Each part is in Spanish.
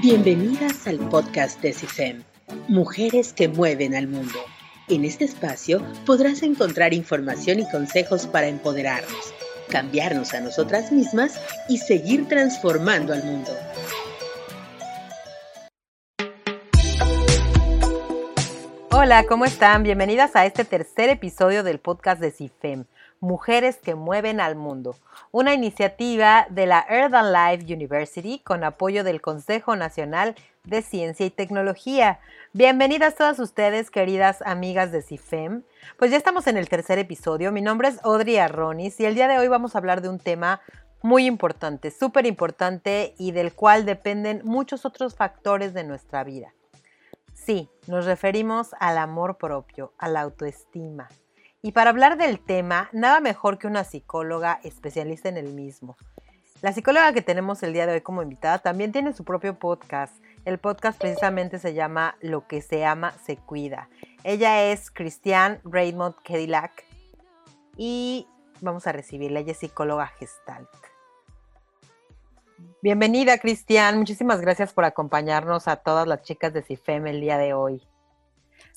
Bienvenidas al podcast de CIFEM, Mujeres que mueven al mundo. En este espacio podrás encontrar información y consejos para empoderarnos, cambiarnos a nosotras mismas y seguir transformando al mundo. Hola, ¿cómo están? Bienvenidas a este tercer episodio del podcast de CIFEM, Mujeres que mueven al mundo, una iniciativa de la Earth and Life University con apoyo del Consejo Nacional de Ciencia y Tecnología. Bienvenidas todas ustedes, queridas amigas de CIFEM. Pues ya estamos en el tercer episodio. Mi nombre es Audrey Arronis y el día de hoy vamos a hablar de un tema muy importante, súper importante y del cual dependen muchos otros factores de nuestra vida. Sí, nos referimos al amor propio, a la autoestima. Y para hablar del tema, nada mejor que una psicóloga especialista en el mismo. La psicóloga que tenemos el día de hoy como invitada también tiene su propio podcast. El podcast precisamente se llama Lo que se ama se cuida. Ella es Cristian Raymond Cadillac y vamos a recibirla. Ella es psicóloga gestalt. Bienvenida, Cristian. Muchísimas gracias por acompañarnos a todas las chicas de CIFEM el día de hoy.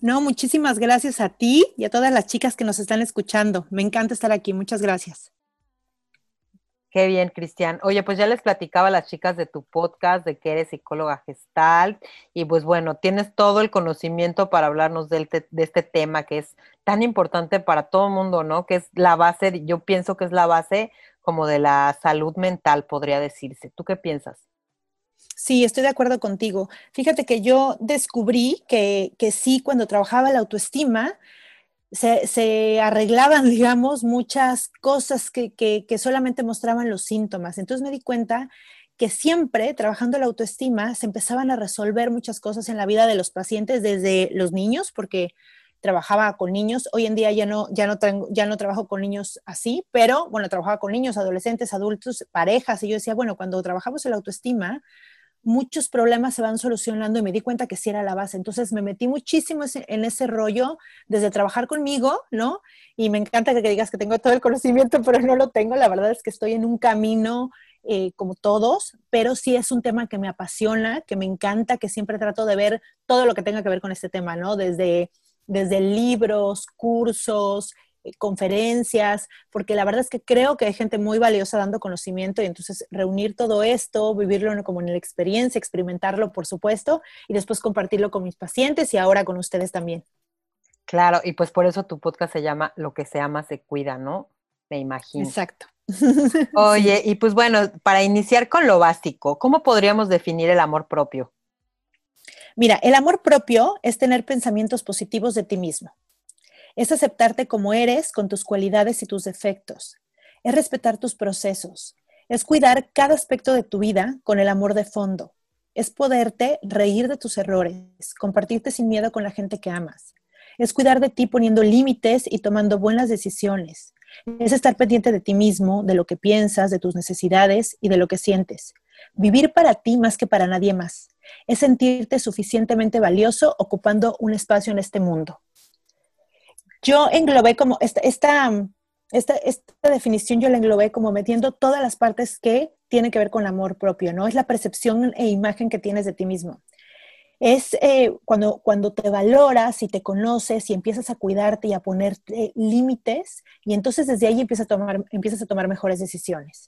No, muchísimas gracias a ti y a todas las chicas que nos están escuchando. Me encanta estar aquí. Muchas gracias. Qué bien, Cristian. Oye, pues ya les platicaba a las chicas de tu podcast de que eres psicóloga gestal y pues bueno, tienes todo el conocimiento para hablarnos de, de este tema que es tan importante para todo el mundo, ¿no? Que es la base, yo pienso que es la base como de la salud mental, podría decirse. ¿Tú qué piensas? Sí, estoy de acuerdo contigo. Fíjate que yo descubrí que, sí, cuando trabajaba la autoestima, se, arreglaban, digamos, muchas cosas que, que, solamente mostraban los síntomas. Entonces me di cuenta que siempre trabajando la autoestima se empezaban a resolver muchas cosas en la vida de los pacientes desde los niños, porque trabajaba con niños. Hoy en día ya no, ya no, ya no trabajo con niños así, pero bueno, trabajaba con niños, adolescentes, adultos, parejas. Y yo decía, bueno, cuando trabajamos la autoestima, muchos problemas se van solucionando y me di cuenta que sí era la base. Entonces me metí muchísimo en ese rollo desde trabajar conmigo, ¿no? Y me encanta que digas que tengo todo el conocimiento, pero no lo tengo. La verdad es que estoy en un camino eh, como todos, pero sí es un tema que me apasiona, que me encanta, que siempre trato de ver todo lo que tenga que ver con este tema, ¿no? Desde, desde libros, cursos, conferencias, porque la verdad es que creo que hay gente muy valiosa dando conocimiento y entonces reunir todo esto, vivirlo como en la experiencia, experimentarlo, por supuesto, y después compartirlo con mis pacientes y ahora con ustedes también. Claro, y pues por eso tu podcast se llama Lo que se ama se cuida, ¿no? Me imagino. Exacto. Oye, y pues bueno, para iniciar con lo básico, ¿cómo podríamos definir el amor propio? Mira, el amor propio es tener pensamientos positivos de ti mismo. Es aceptarte como eres con tus cualidades y tus defectos. Es respetar tus procesos. Es cuidar cada aspecto de tu vida con el amor de fondo. Es poderte reír de tus errores, compartirte sin miedo con la gente que amas. Es cuidar de ti poniendo límites y tomando buenas decisiones. Es estar pendiente de ti mismo, de lo que piensas, de tus necesidades y de lo que sientes. Vivir para ti más que para nadie más. Es sentirte suficientemente valioso ocupando un espacio en este mundo yo englobé como esta, esta, esta, esta, definición, yo la englobé como metiendo todas las partes que tienen que ver con el amor propio, ¿no? Es la percepción e imagen que tienes de ti mismo. Es eh, cuando, cuando te valoras y te conoces y empiezas a cuidarte y a ponerte límites y entonces desde ahí empiezas a tomar, empiezas a tomar mejores decisiones.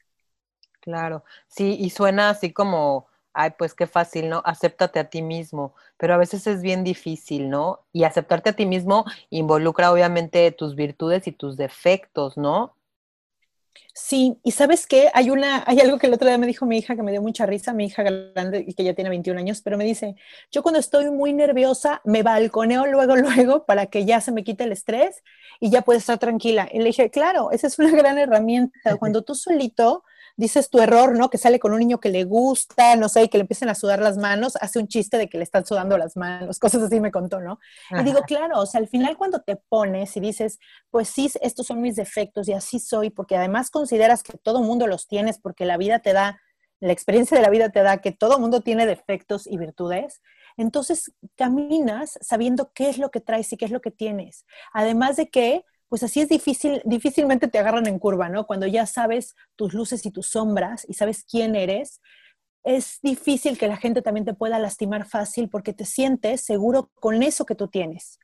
Claro, sí, y suena así como ay, pues qué fácil, ¿no? Acéptate a ti mismo, pero a veces es bien difícil, ¿no? Y aceptarte a ti mismo involucra obviamente tus virtudes y tus defectos, ¿no? Sí, y sabes qué, hay una, hay algo que el otro día me dijo mi hija que me dio mucha risa, mi hija grande y que ya tiene 21 años, pero me dice, yo cuando estoy muy nerviosa me balconeo luego, luego para que ya se me quite el estrés y ya puedo estar tranquila. Y le dije, claro, esa es una gran herramienta. Cuando tú solito dices tu error, ¿no? Que sale con un niño que le gusta, no sé, y que le empiecen a sudar las manos, hace un chiste de que le están sudando las manos, cosas así me contó, ¿no? Y digo, claro, o sea, al final cuando te pones y dices, pues sí, estos son mis defectos y así soy, porque además consideras que todo mundo los tienes, porque la vida te da, la experiencia de la vida te da que todo mundo tiene defectos y virtudes, entonces caminas sabiendo qué es lo que traes y qué es lo que tienes. Además de que pues así es difícil, difícilmente te agarran en curva, ¿no? Cuando ya sabes tus luces y tus sombras y sabes quién eres, es difícil que la gente también te pueda lastimar fácil porque te sientes seguro con eso que tú tienes.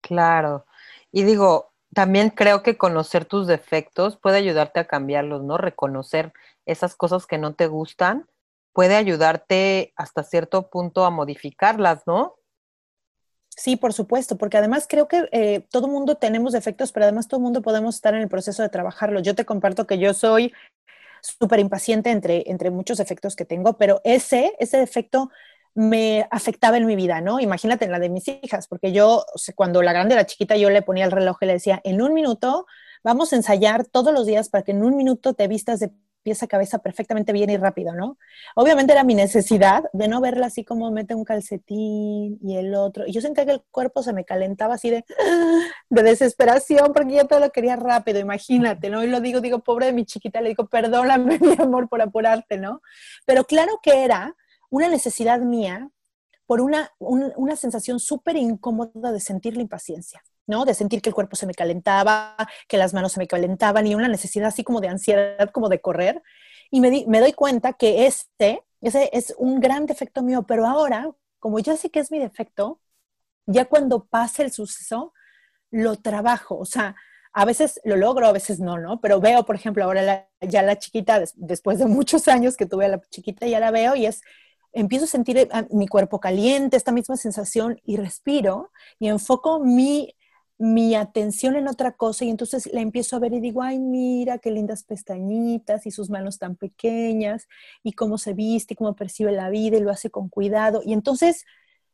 Claro. Y digo, también creo que conocer tus defectos puede ayudarte a cambiarlos, ¿no? Reconocer esas cosas que no te gustan puede ayudarte hasta cierto punto a modificarlas, ¿no? Sí, por supuesto, porque además creo que eh, todo mundo tenemos defectos, pero además todo mundo podemos estar en el proceso de trabajarlo. Yo te comparto que yo soy súper impaciente entre, entre muchos defectos que tengo, pero ese, ese defecto me afectaba en mi vida, ¿no? Imagínate en la de mis hijas, porque yo, cuando la grande era chiquita, yo le ponía el reloj y le decía, en un minuto vamos a ensayar todos los días para que en un minuto te vistas de pieza cabeza perfectamente bien y rápido, ¿no? Obviamente era mi necesidad de no verla así como mete un calcetín y el otro. Y yo sentía que el cuerpo se me calentaba así de, de desesperación porque yo todo lo quería rápido, imagínate, ¿no? Y lo digo, digo, pobre de mi chiquita, le digo, perdóname, mi amor, por apurarte, ¿no? Pero claro que era una necesidad mía por una, una sensación súper incómoda de sentir la impaciencia. ¿No? De sentir que el cuerpo se me calentaba, que las manos se me calentaban y una necesidad así como de ansiedad, como de correr. Y me, me doy cuenta que este, ese es un gran defecto mío, pero ahora, como ya sé que es mi defecto, ya cuando pase el suceso, lo trabajo. O sea, a veces lo logro, a veces no, ¿no? Pero veo, por ejemplo, ahora ya la chiquita, después de muchos años que tuve a la chiquita, ya la veo y es, empiezo a sentir eh, mi cuerpo caliente, esta misma sensación y respiro y enfoco mi mi atención en otra cosa y entonces la empiezo a ver y digo, ay, mira qué lindas pestañitas y sus manos tan pequeñas y cómo se viste cómo percibe la vida y lo hace con cuidado. Y entonces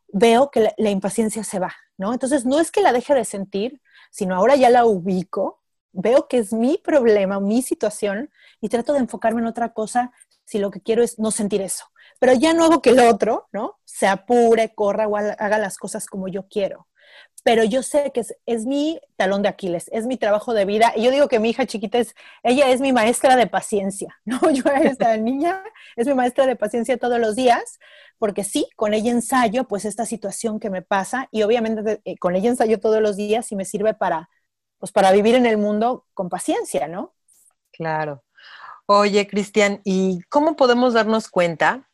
veo que la, impaciencia se va, ¿no? Entonces no es que la deje de sentir, sino ahora ya la ubico, veo que es mi problema, mi situación y trato de enfocarme en otra cosa si lo que quiero es no sentir eso. Pero ya no hago que el otro, ¿no? Se apure, corra o haga las cosas como yo quiero pero yo sé que es, mi talón de Aquiles, es mi trabajo de vida. Y yo digo que mi hija chiquita es, ella es mi maestra de paciencia, ¿no? Yo esta niña es mi maestra de paciencia todos los días, porque sí, con ella ensayo pues esta situación que me pasa y obviamente eh, con ella ensayo todos los días y me sirve para, pues para vivir en el mundo con paciencia, ¿no? Claro. Oye, Cristian, ¿y cómo podemos darnos cuenta,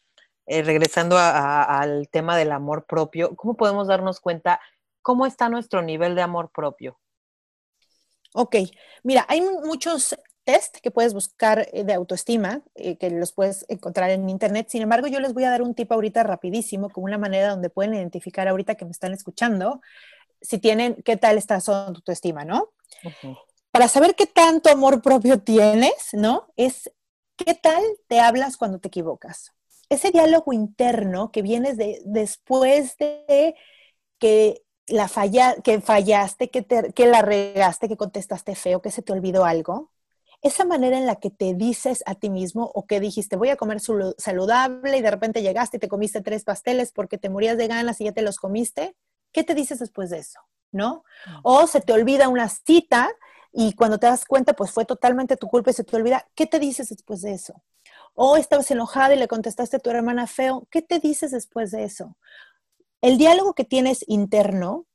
eh, regresando al tema del amor propio, cómo podemos darnos cuenta ¿Cómo está nuestro nivel de amor propio? Ok, mira, hay muchos test que puedes buscar eh, de autoestima, eh, que los puedes encontrar en internet. Sin embargo, yo les voy a dar un tip ahorita rapidísimo, como una manera donde pueden identificar ahorita que me están escuchando, si tienen, qué tal está su autoestima, ¿no? Para saber qué tanto amor propio tienes, ¿no? Es qué tal te hablas cuando te equivocas. Ese diálogo interno que vienes de, después de que la falla, que fallaste, que, que la regaste, que contestaste feo, que se te olvidó algo, esa manera en la que te dices a ti mismo o que dijiste voy a comer saludable y de repente llegaste y te comiste tres pasteles porque te morías de ganas y ya te los comiste, ¿qué te dices después de eso? ¿No? Mm. O se te olvida una cita y cuando te das cuenta pues fue totalmente tu culpa y se te olvida, ¿qué te dices después de eso? O estabas enojada y le contestaste a tu hermana feo, ¿qué te dices después de eso? El diálogo que tienes interno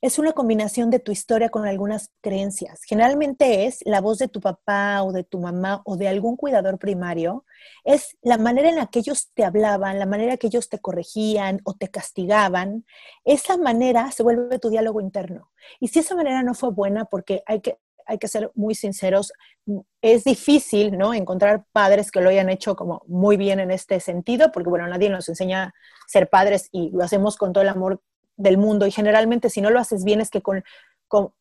es una combinación de tu historia con algunas creencias. Generalmente es la voz de tu papá o de tu mamá o de algún cuidador primario. Es la manera en la que ellos te hablaban, la manera en que ellos te corregían o te castigaban. Esa manera se vuelve tu diálogo interno. Y si esa manera no fue buena, porque hay que, hay que ser muy sinceros, es difícil, ¿no? Encontrar padres que lo hayan hecho como muy bien en este sentido, porque bueno, nadie nos enseña a ser padres y lo hacemos con todo el amor del mundo y generalmente si no lo haces bien es que con, con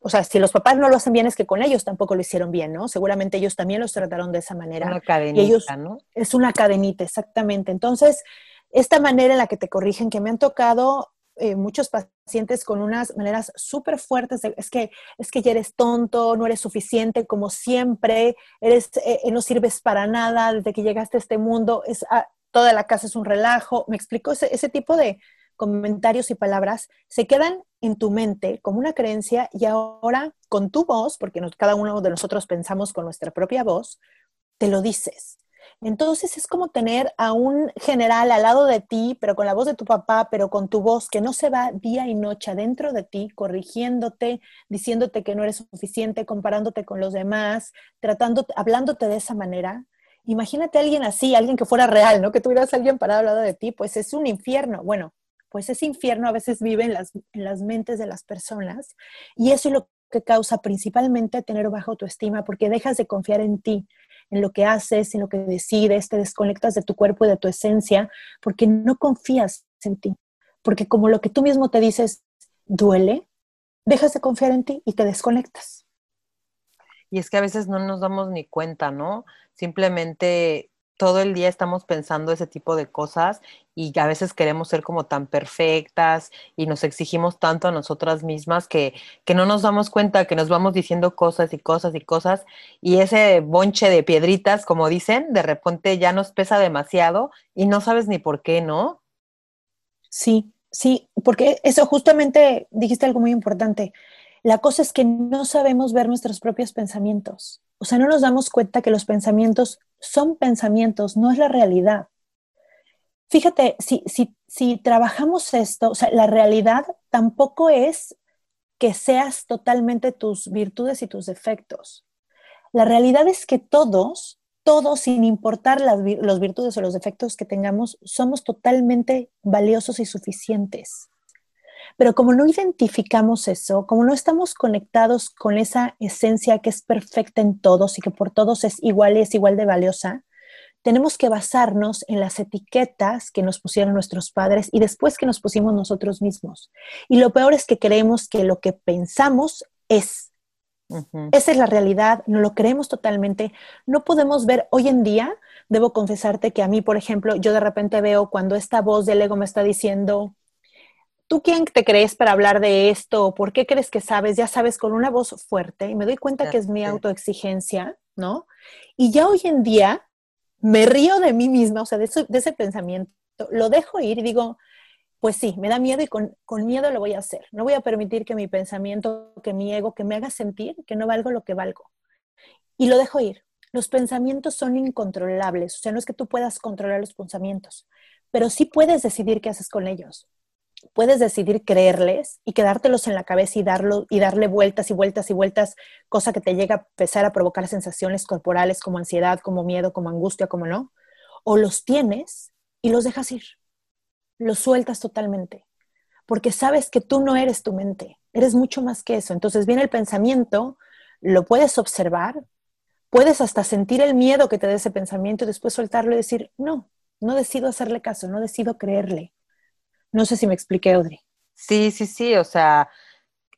o sea, si los papás no lo hacen bien es que con ellos tampoco lo hicieron bien, ¿no? Seguramente ellos también los trataron de esa manera. Una cadenita, ¿no? Es una cadenita, exactamente. Entonces, esta manera en la que te corrigen, que me han tocado eh, muchos pacientes con unas maneras súper fuertes es que es que ya eres tonto, no eres suficiente como siempre, eres eh, eh, no sirves para nada desde que llegaste a este mundo, es ah, toda la casa es un relajo. Me explico ese tipo de comentarios y palabras se quedan en tu mente como una creencia y ahora con tu voz, porque cada uno de nosotros pensamos con nuestra propia voz, te lo dices. Entonces es como tener a un general al lado de ti, pero con la voz de tu papá, pero con tu voz que no se va día y noche adentro de ti, corrigiéndote, diciéndote que no eres suficiente, comparándote con los demás, tratando, hablándote de esa manera. Imagínate a alguien así, alguien que fuera real, ¿no? Que tuvieras a alguien parado al lado de ti, pues es un infierno. Bueno, pues ese infierno a veces vive en las, en las mentes de las personas y eso es lo que causa principalmente tener baja autoestima porque dejas de confiar en ti, en lo que haces, en lo que decides, te desconectas de tu cuerpo y de tu esencia porque no confías en ti. Porque como lo que tú mismo te dices duele, dejas de confiar en ti y te desconectas. Y es que a veces no nos damos ni cuenta, ¿no? Simplemente todo el día estamos pensando ese tipo de cosas y a veces queremos ser como tan perfectas y nos exigimos tanto a nosotras mismas que, que, no nos damos cuenta que nos vamos diciendo cosas y cosas y cosas y ese bonche de piedritas, como dicen, de repente ya nos pesa demasiado y no sabes ni por qué, ¿no? Sí, sí, porque eso justamente dijiste algo muy importante. La cosa es que no sabemos ver nuestros propios pensamientos. O sea, no nos damos cuenta que los pensamientos son pensamientos, no es la realidad. Fíjate, si, si, si trabajamos esto, o sea, la realidad tampoco es que seas totalmente tus virtudes y tus defectos. La realidad es que todos, todos, sin importar las, los virtudes o los defectos que tengamos, somos totalmente valiosos y suficientes. Pero como no identificamos eso, como no estamos conectados con esa esencia que es perfecta en todos y que por todos es igual y es igual de valiosa, tenemos que basarnos en las etiquetas que nos pusieron nuestros padres y después que nos pusimos nosotros mismos. Y lo peor es que creemos que lo que pensamos es. Esa es la realidad, no lo creemos totalmente. No podemos ver hoy en día, debo confesarte que a mí, por ejemplo, yo de repente veo cuando esta voz del ego me está diciendo, ¿tú quién te crees para hablar de esto? ¿Por qué crees que sabes? Ya sabes, con una voz fuerte y me doy cuenta que es mi autoexigencia, ¿no? Y ya hoy en día me río de mí misma, o sea, de, ese pensamiento, lo dejo ir y digo, pues sí, me da miedo y con, con, miedo lo voy a hacer. No voy a permitir que mi pensamiento, que mi ego, que me haga sentir que no valgo lo que valgo. Y lo dejo ir. Los pensamientos son incontrolables, o sea, no es que tú puedas controlar los pensamientos, pero sí puedes decidir qué haces con ellos puedes decidir creerles y quedártelos en la cabeza y, darlo, y darle vueltas y vueltas y vueltas, cosa que te llega a empezar a provocar sensaciones corporales como ansiedad, como miedo, como angustia, como no. O los tienes y los dejas ir, los sueltas totalmente, porque sabes que tú no eres tu mente, eres mucho más que eso. Entonces viene el pensamiento, lo puedes observar, puedes hasta sentir el miedo que te dé ese pensamiento y después soltarlo y decir, no, no decido hacerle caso, no decido creerle no sé si me expliqué, Audrey. Sí, sí, sí, o sea,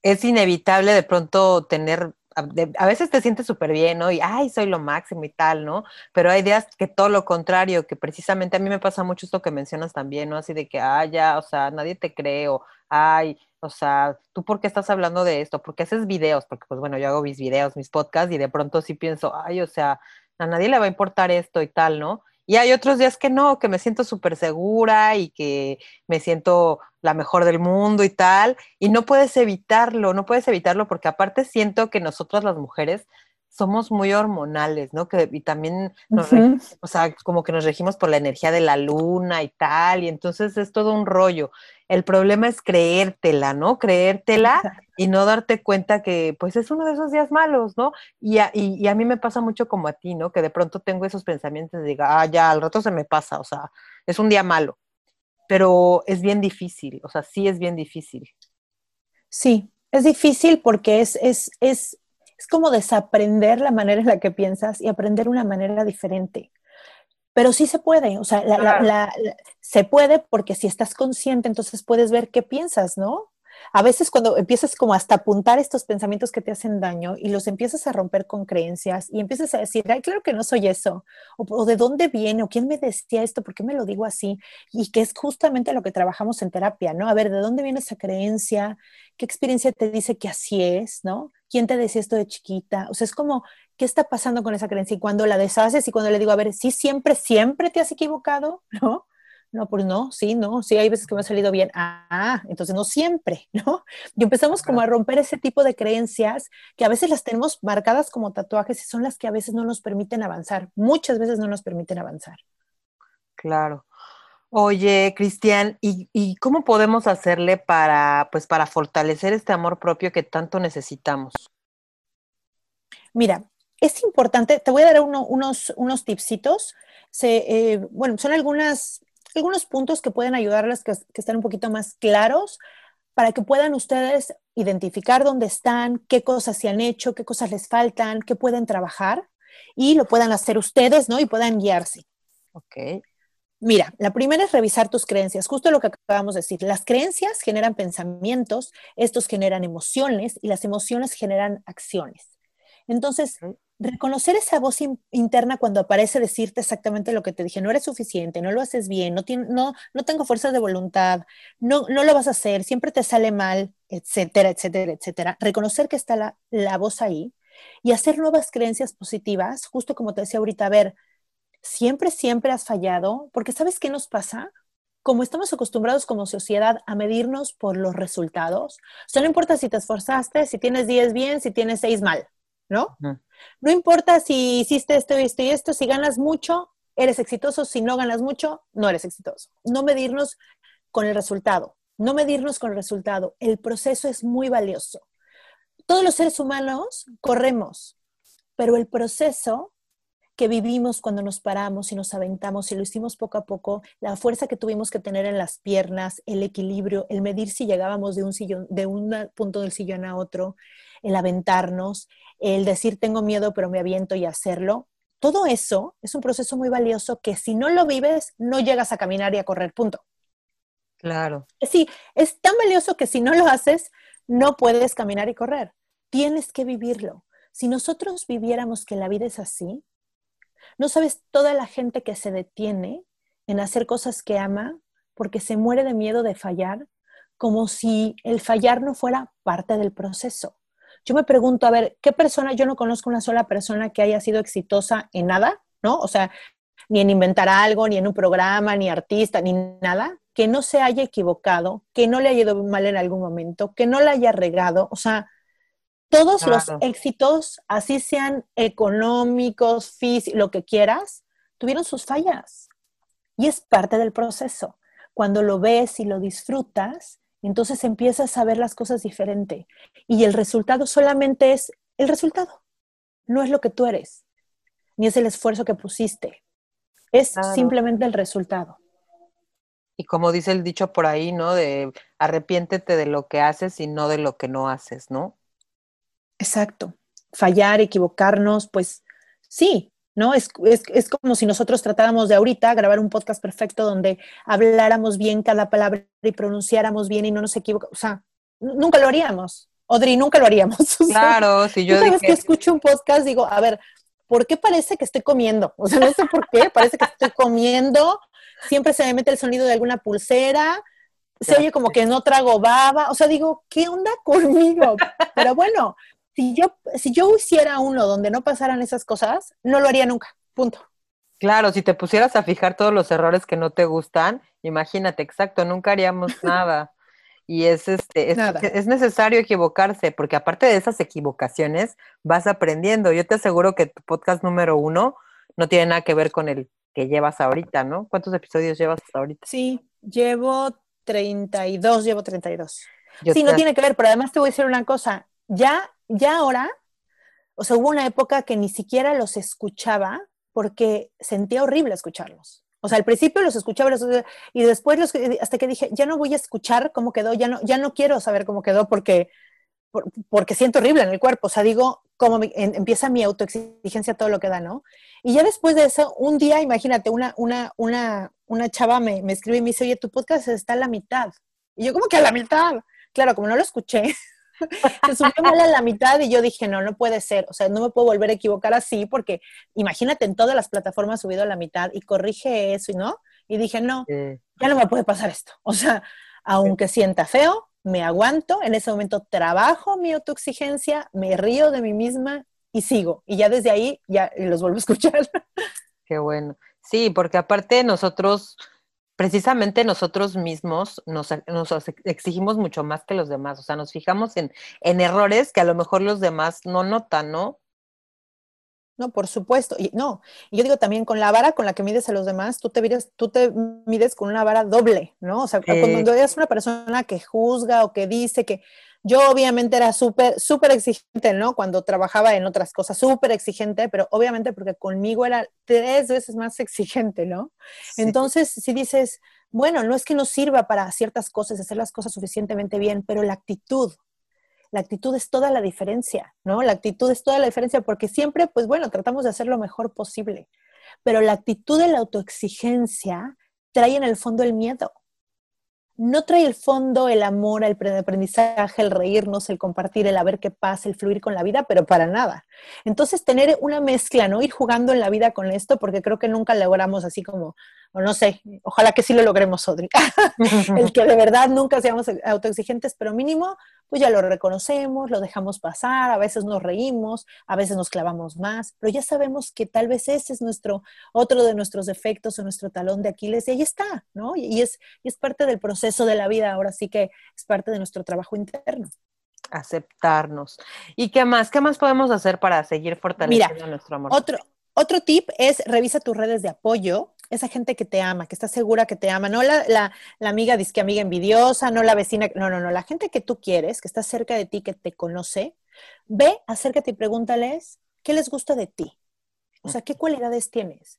es inevitable de pronto tener, a veces te sientes súper bien, ¿no? Y, ay, soy lo máximo y tal, ¿no? Pero hay días que todo lo contrario, que precisamente a mí me pasa mucho esto que mencionas también, ¿no? Así de que, ay, ya, o sea, nadie te cree, o, ay, o sea, ¿tú por qué estás hablando de esto? ¿Por qué haces videos? Porque, pues bueno, yo hago mis videos, mis podcasts, y de pronto sí pienso, ay, o sea, a nadie le va a importar esto y tal, ¿no? Y hay otros días que no, que me siento súper segura y que me siento la mejor del mundo y tal. Y no puedes evitarlo, no puedes evitarlo porque aparte siento que nosotras las mujeres somos muy hormonales, ¿no? Que, y también, o sea, como que nos regimos por la energía de la luna y tal, y entonces es todo un rollo. El problema es creértela, ¿no? Creértela y no darte cuenta que, pues, es uno de esos días malos, ¿no? Y a, y, a mí me pasa mucho como a ti, ¿no? Que de pronto tengo esos pensamientos de diga, ah, ya, al rato se me pasa, o sea, es un día malo. Pero es bien difícil, o sea, sí es bien difícil. Sí, es difícil porque es, es, es es como desaprender la manera en la que piensas y aprender una manera diferente. Pero sí se puede, o sea, se puede porque si estás consciente, entonces puedes ver qué piensas, ¿no? A veces cuando empiezas como hasta apuntar estos pensamientos que te hacen daño y los empiezas a romper con creencias y empiezas a decir, ay, claro que no soy eso, o, o, de dónde viene, o quién me decía esto, por qué me lo digo así, y que es justamente lo que trabajamos en terapia, ¿no? A ver, ¿de dónde viene esa creencia? ¿Qué experiencia te dice que así es, ¿no? ¿quién te decía esto de chiquita? O sea, es como, ¿qué está pasando con esa creencia? Y cuando la deshaces y cuando le digo, a ver, sí, siempre, siempre te has equivocado, ¿no? No, pues no, sí, no, sí, hay veces que me ha salido bien. Ah, entonces no siempre, ¿no? Y empezamos como a romper ese tipo de creencias que a veces las tenemos marcadas como tatuajes y son las que a veces no nos permiten avanzar. Muchas veces no nos permiten avanzar. Claro. Oye, Cristian, ¿y, cómo podemos hacerle para, pues, para fortalecer este amor propio que tanto necesitamos? Mira, es importante, te voy a dar unos, unos tipsitos. Se, eh, bueno, son algunas, algunos puntos que pueden ayudarles que, que estén un poquito más claros para que puedan ustedes identificar dónde están, qué cosas se han hecho, qué cosas les faltan, qué pueden trabajar y lo puedan hacer ustedes, ¿no? Y puedan guiarse. Ok. Mira, la primera es revisar tus creencias, justo lo que acabamos de decir. Las creencias generan pensamientos, estos generan emociones y las emociones generan acciones. Entonces, reconocer esa voz interna cuando aparece decirte exactamente lo que te dije, no eres suficiente, no lo haces bien, no, no, no tengo fuerza de voluntad, no, no lo vas a hacer, siempre te sale mal, etcétera, etcétera, etcétera. Reconocer que está la, la voz ahí y hacer nuevas creencias positivas, justo como te decía ahorita, a ver, siempre, siempre has fallado, porque ¿sabes qué nos pasa? Como estamos acostumbrados como sociedad a medirnos por los resultados, o sea, no importa si te esforzaste, si tienes 10 bien, si tienes 6 mal, ¿no? No importa si hiciste esto esto y esto, si ganas mucho, eres exitoso, si no ganas mucho, no eres exitoso. No medirnos con el resultado, no medirnos con el resultado. El proceso es muy valioso. Todos los seres humanos corremos, pero el proceso que vivimos cuando nos paramos y nos aventamos y lo hicimos poco a poco, la fuerza que tuvimos que tener en las piernas, el equilibrio, el medir si llegábamos de un de un punto del sillón a otro, el aventarnos, el decir tengo miedo pero me aviento y hacerlo. Todo eso es un proceso muy valioso que si no lo vives, no llegas a caminar y a correr, punto. Claro. Sí, es tan valioso que si no lo haces, no puedes caminar y correr. Tienes que vivirlo. Si nosotros viviéramos que la vida es así, no sabes toda la gente que se detiene en hacer cosas que ama porque se muere de miedo de fallar, como si el fallar no fuera parte del proceso. Yo me pregunto, a ver, ¿qué persona, yo no conozco una sola persona que haya sido exitosa en nada, ¿no? O sea, ni en inventar algo, ni en un programa, ni artista, ni nada, que no se haya equivocado, que no le haya ido mal en algún momento, que no le haya regado, o sea, todos los éxitos, así sean económicos, físicos, lo que quieras, tuvieron sus fallas. Y es parte del proceso. Cuando lo ves y lo disfrutas, entonces empiezas a ver las cosas diferente. Y el resultado solamente es el resultado. No es lo que tú eres, ni es el esfuerzo que pusiste. Es simplemente el resultado. Y como dice el dicho por ahí, ¿no? De arrepiéntete de lo que haces y no de lo que no haces, ¿no? Exacto. Fallar, equivocarnos, pues sí, ¿no? Es, como si nosotros tratáramos de ahorita grabar un podcast perfecto donde habláramos bien cada palabra y pronunciáramos bien y no nos equivocamos. O sea, nunca lo haríamos. Odri, nunca lo haríamos. Claro, si yo cada vez que escucho un podcast digo, a ver, ¿por qué parece que estoy comiendo? O sea, no sé por qué, parece que estoy comiendo, siempre se me mete el sonido de alguna pulsera, se oye como que no trago baba, o sea, digo, ¿qué onda conmigo? Pero bueno, si yo, si yo hiciera uno donde no pasaran esas cosas, no lo haría nunca, punto. Claro, si te pusieras a fijar todos los errores que no te gustan, imagínate, exacto, nunca haríamos nada. Y es, este, es, es, necesario equivocarse, porque aparte de esas equivocaciones, vas aprendiendo. Yo te aseguro que tu podcast número uno no tiene nada que ver con el que llevas ahorita, ¿no? ¿Cuántos episodios llevas hasta ahorita? Sí, llevo 32, llevo 32. sí, no tiene que ver, pero además te voy a decir una cosa, ya ya ahora, o sea, hubo una época que ni siquiera los escuchaba porque sentía horrible escucharlos. O sea, al principio los escuchaba y después los, hasta que dije, ya no voy a escuchar cómo quedó, ya no, ya no quiero saber cómo quedó porque, porque siento horrible en el cuerpo. O sea, digo, cómo empieza mi autoexigencia todo lo que da, ¿no? Y ya después de eso, un día, imagínate, una, una, una, una chava me, me escribe y me dice, oye, tu podcast está a la mitad. Y yo, ¿cómo que a la mitad? Claro, como no lo escuché, se subió mal a la mitad y yo dije, no, no puede ser, o sea, no me puedo volver a equivocar así porque imagínate en todas las plataformas subido a la mitad y corrige eso y no, y dije, no, ya no me puede pasar esto, o sea, aunque sienta feo, me aguanto, en ese momento trabajo mi autoexigencia, me río de mí misma y sigo, y ya desde ahí ya los vuelvo a escuchar. Qué bueno. Sí, porque aparte nosotros precisamente nosotros mismos nos, exigimos mucho más que los demás, o sea, nos fijamos en, errores que a lo mejor los demás no notan, ¿no? no, por supuesto. Y no, y yo digo también con la vara con la que mides a los demás, tú te mides, tú te mides con una vara doble, ¿no? O sea, cuando eres una persona que juzga o que dice que yo obviamente era súper, súper exigente, ¿no? Cuando trabajaba en otras cosas, súper exigente, pero obviamente porque conmigo era tres veces más exigente, ¿no? Entonces, si dices, bueno, no es que no sirva para ciertas cosas, hacer las cosas suficientemente bien, pero la actitud, la actitud es toda la diferencia, ¿no? La actitud es toda la diferencia porque siempre, pues bueno, tratamos de hacer lo mejor posible, pero la actitud de la autoexigencia trae en el fondo el miedo. No trae el fondo el amor, el aprendizaje, el reírnos, el compartir, el a ver qué pasa, el fluir con la vida, pero para nada. Entonces, tener una mezcla, ¿no? Ir jugando en la vida con esto, porque creo que nunca logramos así como o no sé, ojalá que sí lo logremos, Odri. el que de verdad nunca seamos autoexigentes, pero mínimo, pues ya lo reconocemos, lo dejamos pasar, a veces nos reímos, a veces nos clavamos más, pero ya sabemos que tal vez ese es nuestro, otro de nuestros defectos o nuestro talón de Aquiles, y ahí está, ¿no? Y es, y es parte del proceso de la vida, ahora sí que es parte de nuestro trabajo interno aceptarnos. ¿Y qué más? ¿Qué más podemos hacer para seguir fortaleciendo nuestro amor? Otro, otro tip es revisa tus redes de apoyo esa gente que te ama, que está segura que te ama, no la, la, la amiga disque amiga envidiosa, no la vecina, no, no, no, la gente que tú quieres, que está cerca de ti, que te conoce, ve, acércate y pregúntales qué les gusta de ti. O sea, ¿qué cualidades tienes?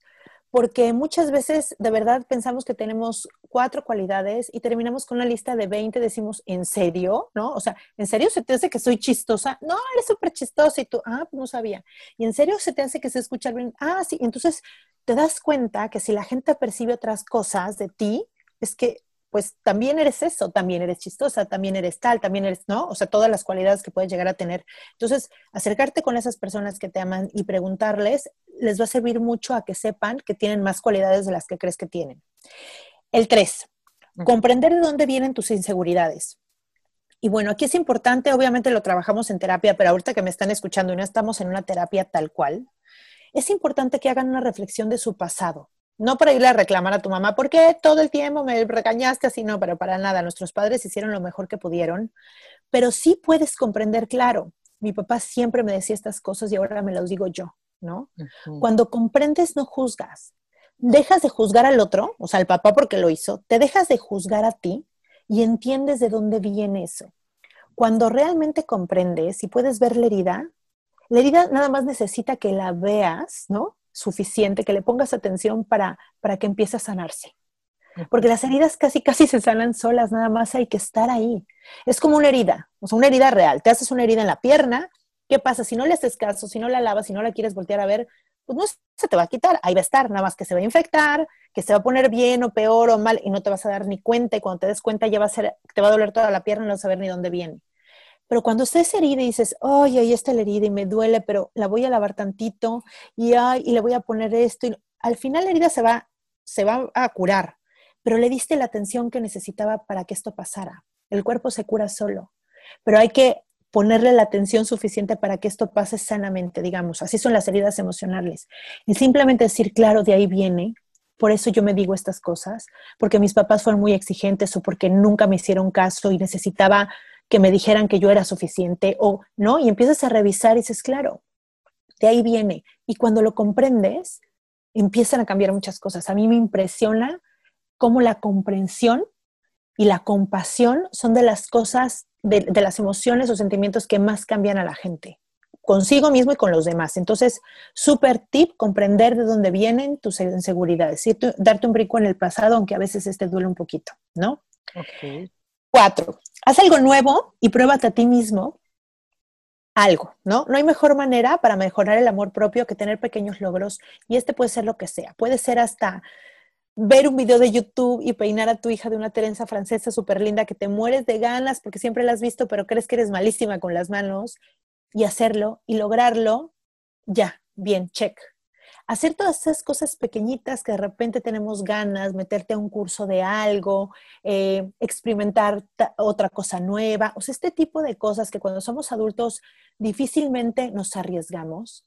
porque muchas veces de verdad pensamos que tenemos cuatro cualidades y terminamos con una lista de 20, decimos, ¿en serio? ¿No? O sea, ¿en serio se te hace que soy chistosa? No, eres súper chistosa y tú, ah, pues no sabía. ¿Y en serio se te hace que se escucha bien? Ah, sí. Entonces te das cuenta que si la gente percibe otras cosas de ti, es que pues también eres eso, también eres chistosa, también eres tal, también eres, ¿no? O sea, todas las cualidades que puedes llegar a tener. Entonces, acercarte con esas personas que te aman y preguntarles les va a servir mucho a que sepan que tienen más cualidades de las que crees que tienen. El tres, comprender de dónde vienen tus inseguridades. Y bueno, aquí es importante, obviamente lo trabajamos en terapia, pero ahorita que me están escuchando y no estamos en una terapia tal cual, es importante que hagan una reflexión de su pasado no para irle a reclamar a tu mamá, porque todo el tiempo me regañaste así? No, pero para nada. Nuestros padres hicieron lo mejor que pudieron, pero sí puedes comprender, claro, mi papá siempre me decía estas cosas y ahora me las digo yo, ¿no? Cuando comprendes, no juzgas. Dejas de juzgar al otro, o sea, al papá porque lo hizo, te dejas de juzgar a ti y entiendes de dónde viene eso. Cuando realmente comprendes y puedes ver la herida, la herida nada más necesita que la veas, ¿no? suficiente, que le pongas atención para, para que empiece a sanarse. Porque las heridas casi, casi se sanan solas, nada más hay que estar ahí. Es como una herida, o sea, una herida real. Te haces una herida en la pierna, ¿qué pasa? Si no le haces caso, si no la lavas, si no la quieres voltear a ver, pues no se te va a quitar, ahí va a estar, nada más que se va a infectar, que se va a poner bien o peor o mal y no te vas a dar ni cuenta y cuando te des cuenta ya va a ser, te va a doler toda la pierna y no vas a saber ni dónde viene. Pero cuando estés herida y dices, ay, ahí está la herida y me duele, pero la voy a lavar tantito y, ay, y le voy a poner esto, y al final la herida se va, se va a curar, pero le diste la atención que necesitaba para que esto pasara. El cuerpo se cura solo, pero hay que ponerle la atención suficiente para que esto pase sanamente, digamos. Así son las heridas emocionales. Y simplemente decir, claro, de ahí viene, por eso yo me digo estas cosas, porque mis papás fueron muy exigentes o porque nunca me hicieron caso y necesitaba que me dijeran que yo era suficiente o no, y empiezas a revisar y dices, claro, de ahí viene. Y cuando lo comprendes, empiezan a cambiar muchas cosas. A mí me impresiona cómo la comprensión y la compasión son de las cosas, de, las emociones o sentimientos que más cambian a la gente, consigo mismo y con los demás. Entonces, súper tip, comprender de dónde vienen tus inseguridades, darte un brinco en el pasado, aunque a veces este duele un poquito, ¿no? Okay. Cuatro, haz algo nuevo y pruébate a ti mismo algo, ¿no? No hay mejor manera para mejorar el amor propio que tener pequeños logros y este puede ser lo que sea. Puede ser hasta ver un video de YouTube y peinar a tu hija de una trenza francesa súper linda que te mueres de ganas porque siempre la has visto, pero crees que eres malísima con las manos y hacerlo y lograrlo, ya, bien, check, hacer todas esas cosas pequeñitas que de repente tenemos ganas, meterte a un curso de algo, eh, experimentar otra cosa nueva, o sea, este tipo de cosas que cuando somos adultos difícilmente nos arriesgamos,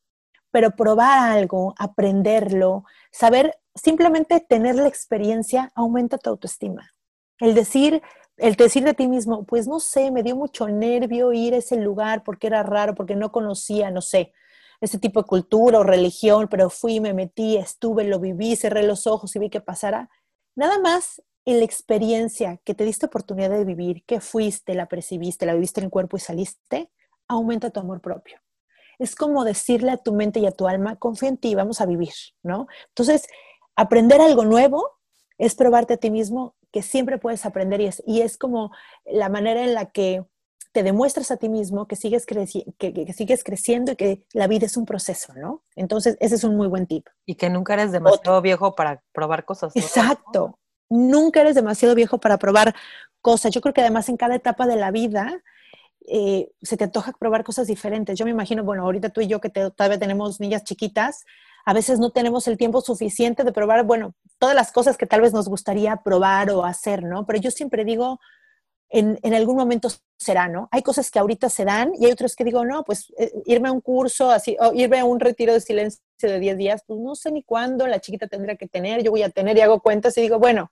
pero probar algo, aprenderlo, saber, simplemente tener la experiencia aumenta tu autoestima. El decir, el decir de ti mismo, pues no sé, me dio mucho nervio ir a ese lugar porque era raro, porque no conocía, no sé este tipo de cultura o religión, pero fui, me metí, estuve, lo viví, cerré los ojos y vi que pasara. Nada más en la experiencia que te diste oportunidad de vivir, que fuiste, la percibiste, la viviste en el cuerpo y saliste, aumenta tu amor propio. Es como decirle a tu mente y a tu alma, confía en ti, vamos a vivir, ¿no? Entonces, aprender algo nuevo es probarte a ti mismo que siempre puedes aprender y es, y es como la manera en la que te demuestras a ti mismo que sigues, que, sigues creciendo y que la vida es un proceso, ¿no? Entonces, ese es un muy buen tip. Y que nunca eres demasiado viejo para probar cosas. Exacto. Nunca eres demasiado viejo para probar cosas. Yo creo que además en cada etapa de la vida eh, se te antoja probar cosas diferentes. Yo me imagino, bueno, ahorita tú y yo que todavía tenemos niñas chiquitas, a veces no tenemos el tiempo suficiente de probar, bueno, todas las cosas que tal vez nos gustaría probar o hacer, ¿no? Pero yo siempre digo, en, algún momento será, ¿no? Hay cosas que ahorita se dan y hay otras que digo, no, pues eh, irme a un curso, así, o irme a un retiro de silencio de 10 días, pues no sé ni cuándo la chiquita tendrá que tener, yo voy a tener y hago cuentas y digo, bueno,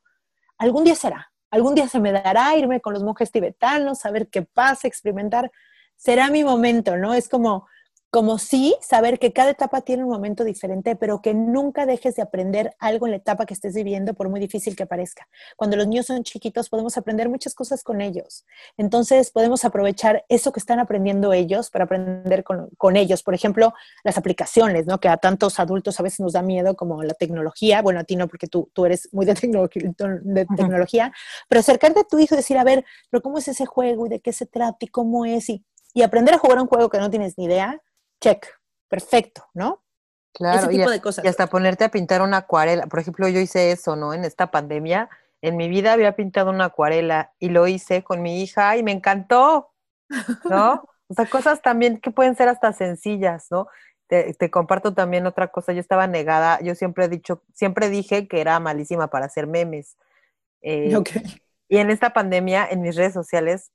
algún día será, algún día se me dará irme con los monjes tibetanos, saber qué pasa, experimentar, será mi momento, ¿no? Es como, como sí saber que cada etapa tiene un momento diferente, pero que nunca dejes de aprender algo en la etapa que estés viviendo, por muy difícil que parezca. Cuando los niños son chiquitos, podemos aprender muchas cosas con ellos. Entonces, podemos aprovechar eso que están aprendiendo ellos para aprender con, ellos. Por ejemplo, las aplicaciones, ¿no? Que a tantos adultos a veces nos da miedo, como la tecnología. Bueno, a ti no, porque tú, tú eres muy de, de tecnología, pero acercarte a tu hijo y decir, a ver, pero ¿cómo es ese juego y de qué se trata y cómo es? Y, y aprender a jugar un juego que no tienes ni idea check, perfecto, ¿no? Claro, Ese tipo y, de cosas. y hasta ponerte a pintar una acuarela. Por ejemplo, yo hice eso, ¿no? En esta pandemia, en mi vida había pintado una acuarela y lo hice con mi hija y me encantó, ¿no? o sea, cosas también que pueden ser hasta sencillas, ¿no? Te, comparto también otra cosa, yo estaba negada, yo siempre he dicho, siempre dije que era malísima para hacer memes. Eh, y en esta pandemia, en mis redes sociales,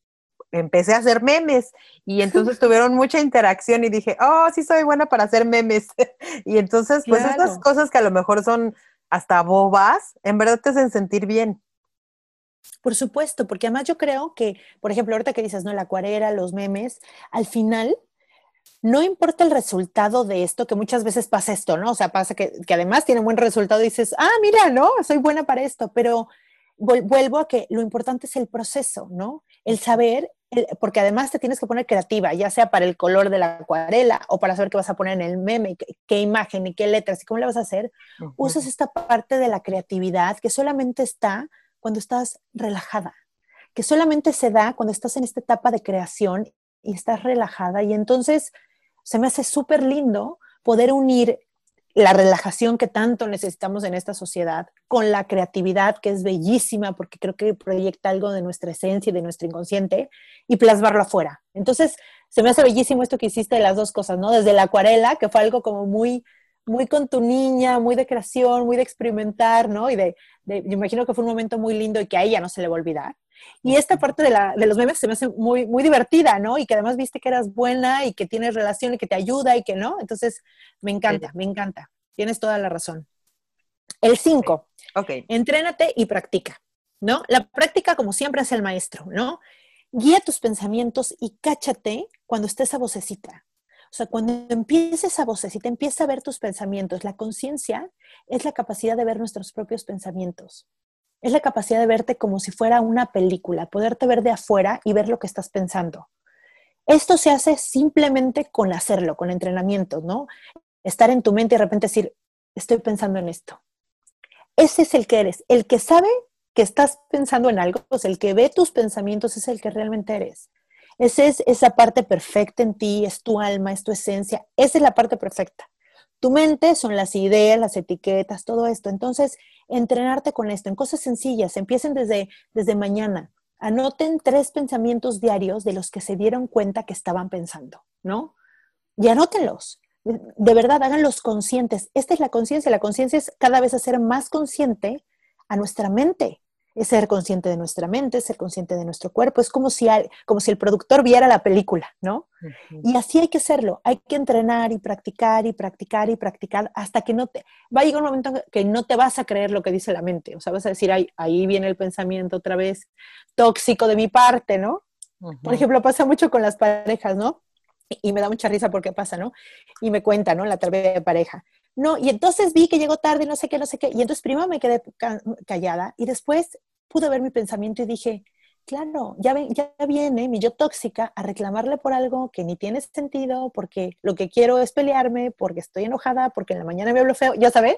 empecé a hacer memes y entonces tuvieron mucha interacción y dije, oh, sí soy buena para hacer memes. y entonces, pues estas cosas que a lo mejor son hasta bobas, en verdad te hacen sentir bien. Por supuesto, porque además yo creo que, por ejemplo, ahorita que dices, ¿no? La acuarela, los memes, al final no importa el resultado de esto, que muchas veces pasa esto, ¿no? O sea, pasa que, que además tiene buen resultado y dices, ah, mira, ¿no? Soy buena para esto, pero vuelvo a que lo importante es el proceso, ¿no? El saber porque además te tienes que poner creativa, ya sea para el color de la acuarela o para saber qué vas a poner en el meme, qué, imagen y qué letras y cómo le vas a hacer, usas esta parte de la creatividad que solamente está cuando estás relajada, que solamente se da cuando estás en esta etapa de creación y estás relajada. Y entonces se me hace súper lindo poder unir la relajación que tanto necesitamos en esta sociedad, con la creatividad que es bellísima porque creo que proyecta algo de nuestra esencia y de nuestro inconsciente y plasmarlo afuera. Entonces, se me hace bellísimo esto que hiciste de las dos cosas, ¿no? Desde la acuarela, que fue algo como muy muy con tu niña, muy de creación, muy de experimentar, ¿no? Y de, de, yo imagino que fue un momento muy lindo y que a ella no se le va a olvidar. Y esta parte de, la, de, los memes se me hace muy, muy divertida, ¿no? Y que además viste que eras buena y que tienes relación y que te ayuda y que no. Entonces, me encanta, me encanta. Tienes toda la razón. El 5. Ok. Entrénate y practica, ¿no? La práctica, como siempre, es el maestro, ¿no? Guía tus pensamientos y cáchate cuando estés a vocecita. O sea, cuando empieces a vocecita, empieza a ver tus pensamientos. La conciencia es la capacidad de ver nuestros propios pensamientos es la capacidad de verte como si fuera una película, poderte ver de afuera y ver lo que estás pensando. Esto se hace simplemente con hacerlo, con entrenamiento, ¿no? Estar en tu mente y de repente decir, estoy pensando en esto. Ese es el que eres. El que sabe que estás pensando en algo, pues el que ve tus pensamientos es el que realmente eres. Esa es esa parte perfecta en ti, es tu alma, es tu esencia. Esa es la parte perfecta. Tu mente son las ideas, las etiquetas, todo esto. Entonces, entrenarte con esto en cosas sencillas. Empiecen desde, desde mañana. Anoten tres pensamientos diarios de los que se dieron cuenta que estaban pensando, ¿no? Y anótenlos. De verdad, háganlos conscientes. Esta es la conciencia. La conciencia es cada vez hacer más consciente a nuestra mente es ser consciente de nuestra mente, ser consciente de nuestro cuerpo. Es como si, como si el productor viera la película, ¿no? Y así hay que hacerlo. Hay que entrenar y practicar y practicar y practicar hasta que no te... Va a llegar un momento que no te vas a creer lo que dice la mente. O sea, vas a decir, ahí, ahí viene el pensamiento otra vez tóxico de mi parte, ¿no? Por ejemplo, pasa mucho con las parejas, ¿no? y me da mucha risa porque pasa, ¿no? Y me cuenta, ¿no? La terapia de pareja. No, y entonces vi que llegó tarde, no sé qué, no sé qué. Y entonces primero me quedé callada y después pude ver mi pensamiento y dije, claro, ya, ya viene mi yo tóxica a reclamarle por algo que ni tiene sentido, porque lo que quiero es pelearme, porque estoy enojada, porque en la mañana me hablo feo, ya sabes.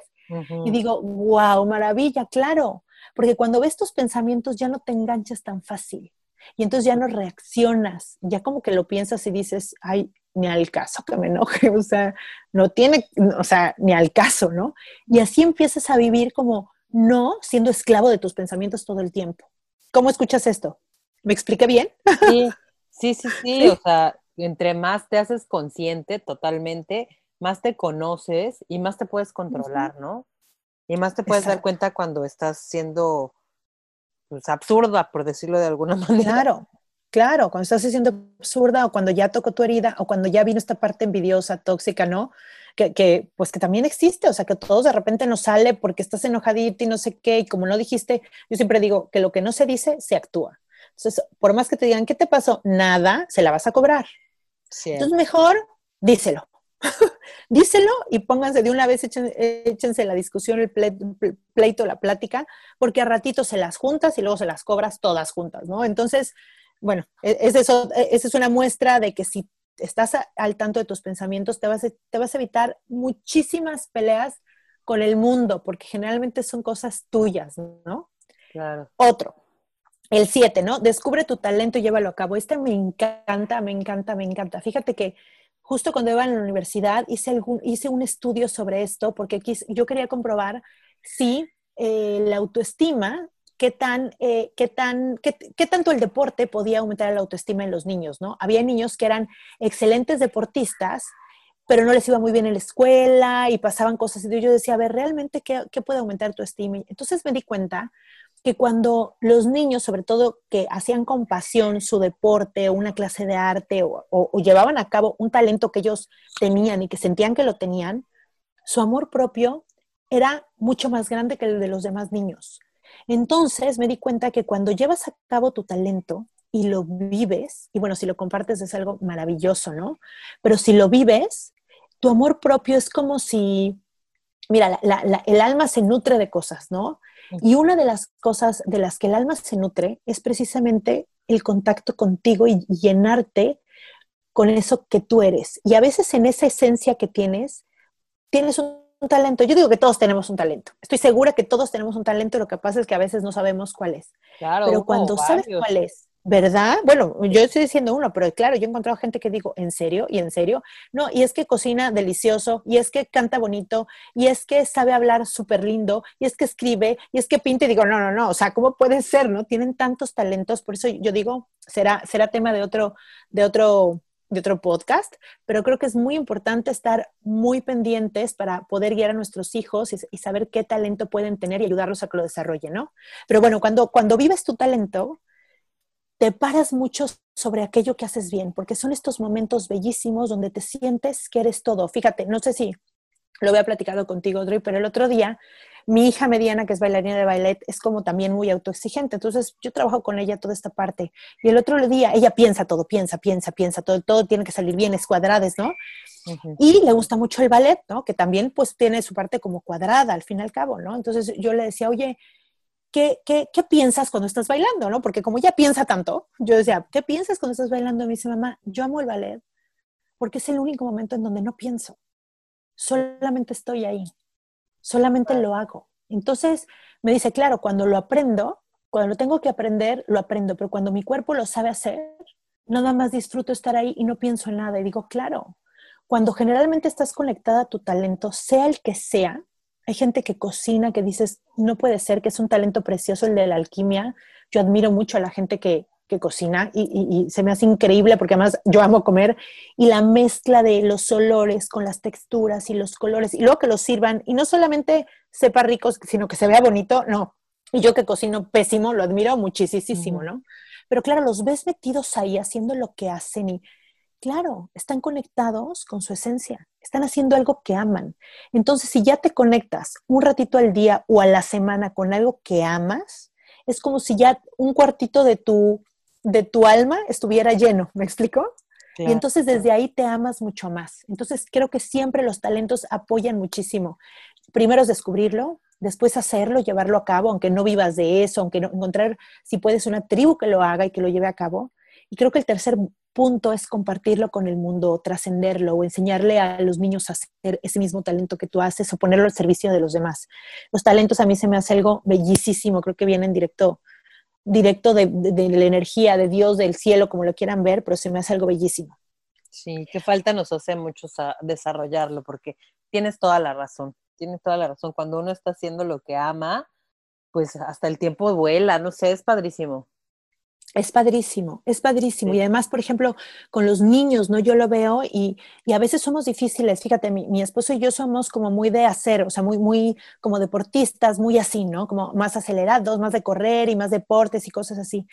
Y digo, wow, maravilla, claro, porque cuando ves tus pensamientos ya no te enganchas tan fácil. Y entonces ya no reaccionas, ya como que lo piensas y dices, ay, ni al caso que me enoje, o sea, no tiene, o sea, ni al caso, ¿no? Y así empiezas a vivir como no siendo esclavo de tus pensamientos todo el tiempo. ¿Cómo escuchas esto? ¿Me expliqué bien? Sí, sí, sí, sí, o sea, entre más te haces consciente totalmente, más te conoces y más te puedes controlar, ¿no? Y más te puedes dar cuenta cuando estás siendo pues, absurda, por decirlo de alguna manera. Claro, claro, cuando estás siendo absurda o cuando ya tocó tu herida o cuando ya vino esta parte envidiosa, tóxica, ¿no? Que, que, pues que también existe, o sea, que todos de repente nos sale porque estás enojadito y no sé qué, y como no dijiste, yo siempre digo que lo que no se dice, se actúa. Entonces, por más que te digan, ¿qué te pasó? Nada, se la vas a cobrar. Entonces, mejor díselo. díselo y pónganse de una vez, échense la discusión, el pleito, la plática, porque a ratito se las juntas y luego se las cobras todas juntas, ¿no? Entonces, bueno, e, es e, esa es una muestra de que si estás al tanto de tus pensamientos, te vas, te vas a evitar muchísimas peleas con el mundo, porque generalmente son cosas tuyas, ¿no? Claro. Otro, el siete, ¿no? Descubre tu talento y llévalo a cabo. Este me encanta, me encanta, me encanta. Fíjate que justo cuando iba a la universidad hice, algún, hice un estudio sobre esto porque yo quería comprobar si eh, la autoestima, qué, tan, eh, qué, tan, qué, tanto el deporte podía aumentar la autoestima en los niños, ¿no? Había niños que eran excelentes deportistas, pero no les iba muy bien en la escuela y pasaban cosas. Y yo decía, a ver, ¿realmente qué, qué puede aumentar tu estima? Entonces me di cuenta que cuando los niños, sobre todo que hacían con pasión su deporte o una clase de arte o, llevaban a cabo un talento que ellos tenían y que sentían que lo tenían, su amor propio era mucho más grande que el de los demás niños. Entonces me di cuenta que cuando llevas a cabo tu talento y lo vives, y bueno, si lo compartes es algo maravilloso, ¿no? Pero si lo vives, tu amor propio es como si, mira, el alma se nutre de cosas, ¿no? Y una de las cosas de las que el alma se nutre es precisamente el contacto contigo y llenarte con eso que tú eres. Y a veces en esa esencia que tienes, tienes un, talento. Yo digo que todos tenemos un talento. Estoy segura que todos tenemos un talento, lo que pasa es que a veces no sabemos cuál es. Claro, Pero cuando sabes cuál es, ¿verdad? Bueno, yo estoy diciendo uno, pero claro, yo he encontrado gente que digo, ¿en serio? ¿Y en serio? No, y es que cocina delicioso, y es que canta bonito, y es que sabe hablar súper lindo, y es que escribe, y es que pinta, y digo, no, no, no, o sea, ¿cómo puede ser, no? Tienen tantos talentos, por eso yo digo, será, será tema de otro, de otro de otro podcast, pero creo que es muy importante estar muy pendientes para poder guiar a nuestros hijos y, saber qué talento pueden tener y ayudarlos a que lo desarrollen, ¿no? Pero bueno, cuando, cuando vives tu talento, te paras mucho sobre aquello que haces bien, porque son estos momentos bellísimos donde te sientes que eres todo. Fíjate, no sé si lo había platicado contigo, Drew, pero el otro día mi hija mediana, que es bailarina de ballet, es como también muy autoexigente. Entonces yo trabajo con ella toda esta parte. Y el otro día ella piensa todo, piensa, piensa, piensa, todo, todo tiene que salir bien, es cuadradas, ¿no? Y le gusta mucho el ballet, ¿no? Que también pues tiene su parte como cuadrada al fin y al cabo, ¿no? Entonces yo le decía, oye, ¿qué, piensas cuando estás bailando? ¿no? Porque como ella piensa tanto, yo decía, ¿qué piensas cuando estás bailando? me dice, mamá, yo amo el ballet porque es el único momento en donde no pienso. Solamente estoy ahí. Solamente lo hago. Entonces me dice, claro, cuando lo aprendo, cuando lo tengo que aprender, lo aprendo, pero cuando mi cuerpo lo sabe hacer, nada más disfruto estar ahí y no pienso en nada. Y digo, claro, cuando generalmente estás conectada a tu talento, sea el que sea, hay gente que cocina, que dices, no puede ser, que es un talento precioso el de la alquimia. Yo admiro mucho a la gente que, cocina y, se me hace increíble porque además yo amo comer y la mezcla de los olores con las texturas y los colores y luego que los sirvan y no solamente sepa rico, sino que se vea bonito, no. Y yo que cocino pésimo, lo admiro muchísimo, ¿no? Pero claro, los ves metidos ahí haciendo lo que hacen y Claro, están conectados con su esencia, están haciendo algo que aman. Entonces, si ya te conectas un ratito al día o a la semana con algo que amas, es como si ya un cuartito de tu, de tu alma estuviera lleno, ¿me explico? Y entonces desde ahí te amas mucho más. Entonces creo que siempre los talentos apoyan muchísimo. Primero es descubrirlo, después hacerlo, llevarlo a cabo, aunque no vivas de eso, aunque no, encontrar si puedes una tribu que lo haga y que lo lleve a cabo. Y creo que el tercer punto es compartirlo con el mundo, trascenderlo o enseñarle a los niños a hacer ese mismo talento que tú haces o ponerlo al servicio de los demás. Los talentos a mí se me hace algo bellísimo, creo que vienen directo, directo de, la energía de Dios, del cielo, como lo quieran ver, pero se me hace algo bellísimo. Sí, que falta nos hace mucho desarrollarlo, porque tienes toda la razón, tienes toda la razón. Cuando uno está haciendo lo que ama, pues hasta el tiempo vuela, no sé, es padrísimo. Es padrísimo, es padrísimo. Y además, por ejemplo, con los niños, ¿no? Yo lo veo y, y a veces somos difíciles. Fíjate, mi, mi, esposo y yo somos como muy de hacer, o sea, muy, muy como deportistas, muy así, ¿no? Como más acelerados, más de correr y más deportes y cosas así.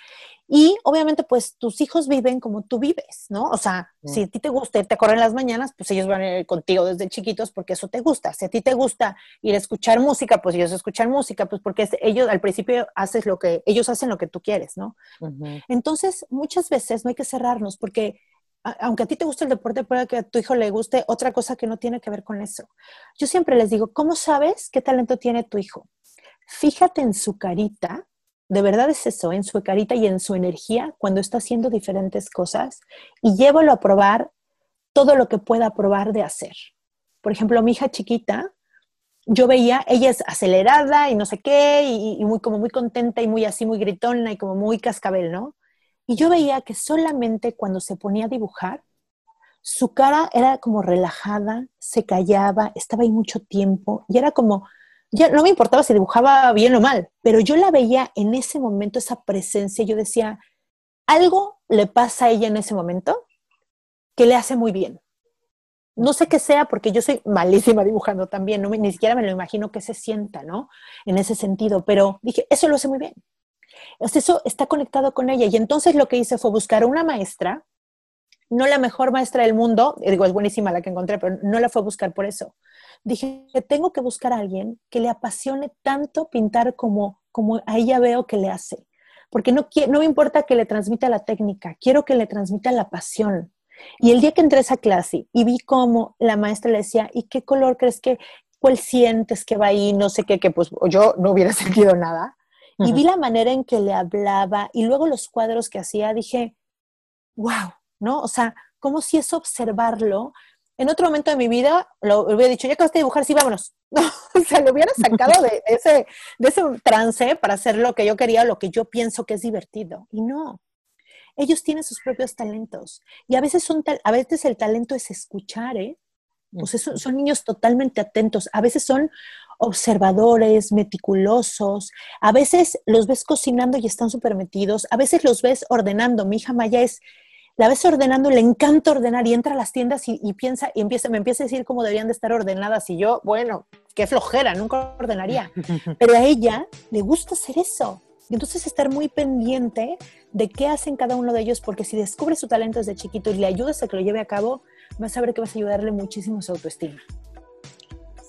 Y obviamente, pues tus hijos viven como tú vives, ¿no? O sea, si a ti te gusta irte a correr en las mañanas, pues ellos van a ir contigo desde chiquitos porque eso te gusta. Si a ti te gusta ir a escuchar música, pues ellos escuchan música, pues porque ellos al principio haces lo que, ellos hacen lo que tú quieres, ¿no? Entonces, muchas veces no hay que cerrarnos porque aunque a ti te guste el deporte, puede que a tu hijo le guste otra cosa que no tiene que ver con eso. Yo siempre les digo, ¿cómo sabes qué talento tiene tu hijo? Fíjate en su carita de verdad es eso, en su carita y en su energía cuando está haciendo diferentes cosas y llévalo a probar todo lo que pueda probar de hacer. Por ejemplo, mi hija chiquita, yo veía, ella es acelerada y no sé qué, y, muy, como muy contenta y muy así, muy gritona y como muy cascabel, ¿no? Y yo veía que solamente cuando se ponía a dibujar, su cara era como relajada, se callaba, estaba ahí mucho tiempo y era como, ya no me importaba si dibujaba bien o mal, pero yo la veía en ese momento, esa presencia, yo decía, algo le pasa a ella en ese momento que le hace muy bien. No sé qué sea, porque yo soy malísima dibujando también, no ni siquiera me lo imagino que se sienta, ¿no? En ese sentido, pero dije, eso lo hace muy bien. eso está conectado con ella. Y entonces lo que hice fue buscar una maestra, no la mejor maestra del mundo, digo, es buenísima la que encontré, pero no la fue a buscar por eso dije, tengo que buscar a alguien que le apasione tanto pintar como, como a ella veo que le hace. Porque no, no me importa que le transmita la técnica, quiero que le transmita la pasión. Y el día que entré a esa clase y vi cómo la maestra le decía, ¿y qué color crees que, cuál sientes que va ahí? No sé qué, que pues yo no hubiera sentido nada. Y vi la manera en que le hablaba y luego los cuadros que hacía, dije, wow, ¿no? O sea, como si es observarlo en otro momento de mi vida lo hubiera dicho, ya acabaste de dibujar, sí, vámonos. o sea, lo hubiera sacado de ese, de ese trance para hacer lo que yo quería, lo que yo pienso que es divertido. Y no. Ellos tienen sus propios talentos. Y a veces, son a veces el talento es escuchar, ¿eh? O sea, son, son niños totalmente atentos. A veces son observadores, meticulosos. A veces los ves cocinando y están súper metidos. A veces los ves ordenando. Mi hija Maya es la ves ordenando, le encanta ordenar y entra a las tiendas y, piensa y empieza, me empieza a decir cómo deberían de estar ordenadas y yo, bueno, qué flojera, nunca ordenaría. Pero a ella le gusta hacer eso. Y entonces estar muy pendiente de qué hacen cada uno de ellos, porque si descubres su talento desde chiquito y le ayudas a que lo lleve a cabo, vas a ver que vas a ayudarle muchísimo a su autoestima.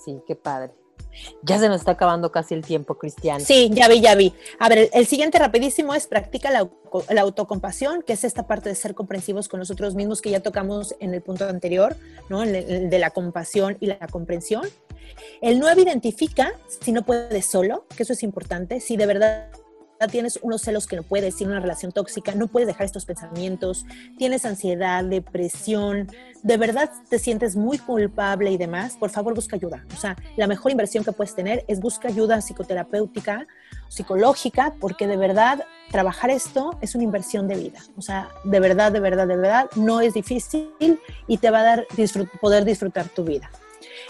Sí, qué padre. Ya se nos está acabando casi el tiempo, Cristian. Sí, ya vi, ya vi. A ver, el siguiente rapidísimo es practica la, autocompasión, que es esta parte de ser comprensivos con nosotros mismos que ya tocamos en el punto anterior, ¿no? El, de la compasión y la comprensión. El 9 identifica si no puedes solo, que eso es importante, si de verdad tienes unos celos que no puedes, tienes una relación tóxica, no puedes dejar estos pensamientos, tienes ansiedad, depresión, de verdad te sientes muy culpable y demás, por favor busca ayuda. O sea, la mejor inversión que puedes tener es busca ayuda psicoterapéutica, psicológica, porque de verdad trabajar esto es una inversión de vida. O sea, de verdad, de verdad, de verdad, no es difícil y te va a dar poder disfrutar tu vida.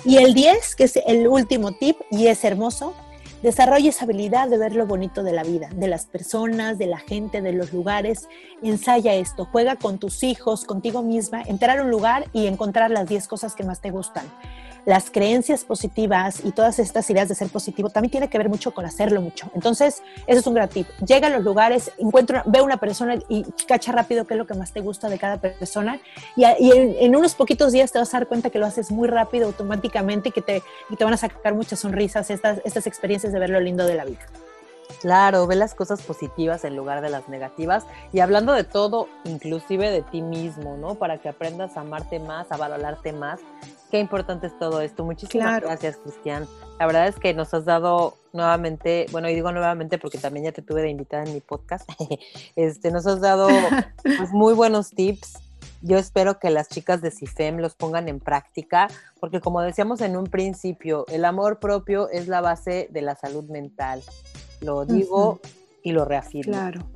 Y el 10, que es el último tip y es hermoso, Desarrolla esa habilidad de ver lo bonito de la vida, de las personas, de la gente, de los lugares. Ensaya esto, juega con tus hijos, contigo misma, entrar a un lugar y encontrar las 10 cosas que más te gustan las creencias positivas y todas estas ideas de ser positivo también tiene que ver mucho con hacerlo mucho. Entonces, eso es un gran tip. Llega a los lugares, encuentra, ve a una persona y cacha rápido qué es lo que más te gusta de cada persona y, en, unos poquitos días te vas a dar cuenta que lo haces muy rápido, automáticamente y que te, y te van a sacar muchas sonrisas estas, estas experiencias de ver lo lindo de la vida. Claro, ve las cosas positivas en lugar de las negativas y hablando de todo, inclusive de ti mismo, ¿no? Para que aprendas a amarte más, a valorarte más. Qué importante es todo esto. Muchísimas gracias, Cristian. La verdad es que nos has dado nuevamente, bueno, y digo nuevamente porque también ya te tuve de invitada en mi podcast, este, nos has dado pues, muy buenos tips. Yo espero que las chicas de CIFEM los pongan en práctica, porque como decíamos en un principio, el amor propio es la base de la salud mental lo digo y lo reafirmo. Claro,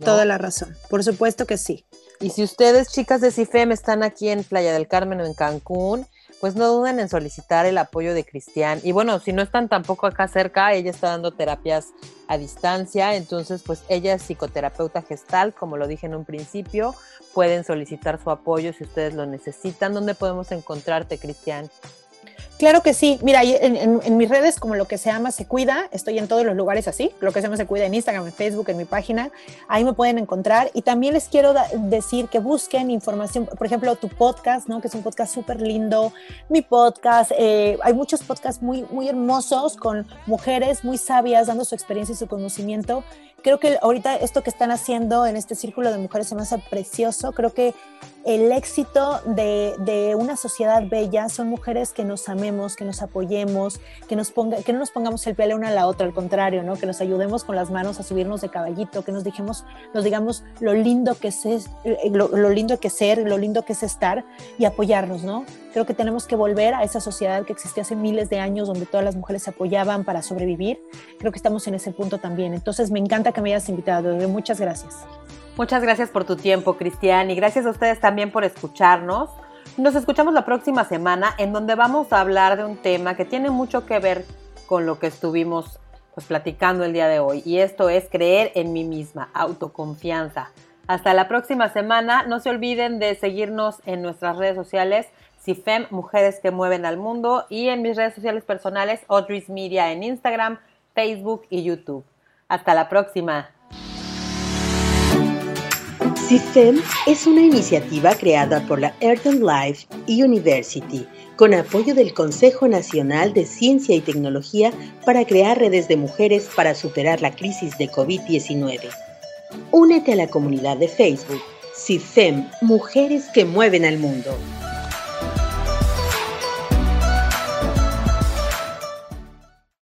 toda la razón, por supuesto que sí. Y si ustedes, chicas de CIFEM, están aquí en Playa del Carmen o en Cancún, pues no duden en solicitar el apoyo de Cristian. Y bueno, si no están tampoco acá cerca, ella está dando terapias a distancia, entonces pues ella es psicoterapeuta gestal, como lo dije en un principio, pueden solicitar su apoyo si ustedes lo necesitan. ¿Dónde podemos encontrarte, Cristian? Claro que sí. Mira, en, mis redes, como lo que se llama Se Cuida, estoy en todos los lugares así. Lo que se llama Se Cuida en Instagram, en Facebook, en mi página. Ahí me pueden encontrar. Y también les quiero decir que busquen información, por ejemplo, tu podcast, ¿no? Que es un podcast súper lindo. Mi podcast. Eh, hay muchos podcasts muy, muy hermosos con mujeres muy sabias dando su experiencia y su conocimiento creo que ahorita esto que están haciendo en este círculo de mujeres se me hace precioso. Creo que el éxito de, una sociedad bella son mujeres que nos amemos, que nos apoyemos, que, nos ponga, que no nos pongamos el pelo una a la otra, al contrario, ¿no? que nos ayudemos con las manos a subirnos de caballito, que nos, dijemos, nos digamos lo lindo que es, eh, lo lindo que ser, lo lindo que es estar y apoyarnos, ¿no? Creo que tenemos que volver a esa sociedad que existía hace miles de años, donde todas las mujeres se apoyaban para sobrevivir. Creo que estamos en ese punto también. Entonces, me encanta que me hayas invitado. Muchas gracias. Muchas gracias por tu tiempo, Cristian, y gracias a ustedes también por escucharnos. Nos escuchamos la próxima semana en donde vamos a hablar de un tema que tiene mucho que ver con lo que estuvimos pues, platicando el día de hoy, y esto es creer en mí misma, autoconfianza. Hasta la próxima semana. No se olviden de seguirnos en nuestras redes sociales CIFEM, Mujeres que Mueven al Mundo, y en mis redes sociales personales, Audrey's Media en Instagram, Facebook y YouTube. Hasta la próxima. CIFEM es una iniciativa creada por la Earth Life University con apoyo del Consejo Nacional de Ciencia y Tecnología para crear redes de mujeres para superar la crisis de COVID-19. Únete a la comunidad de Facebook CIFEM Mujeres que Mueven al Mundo.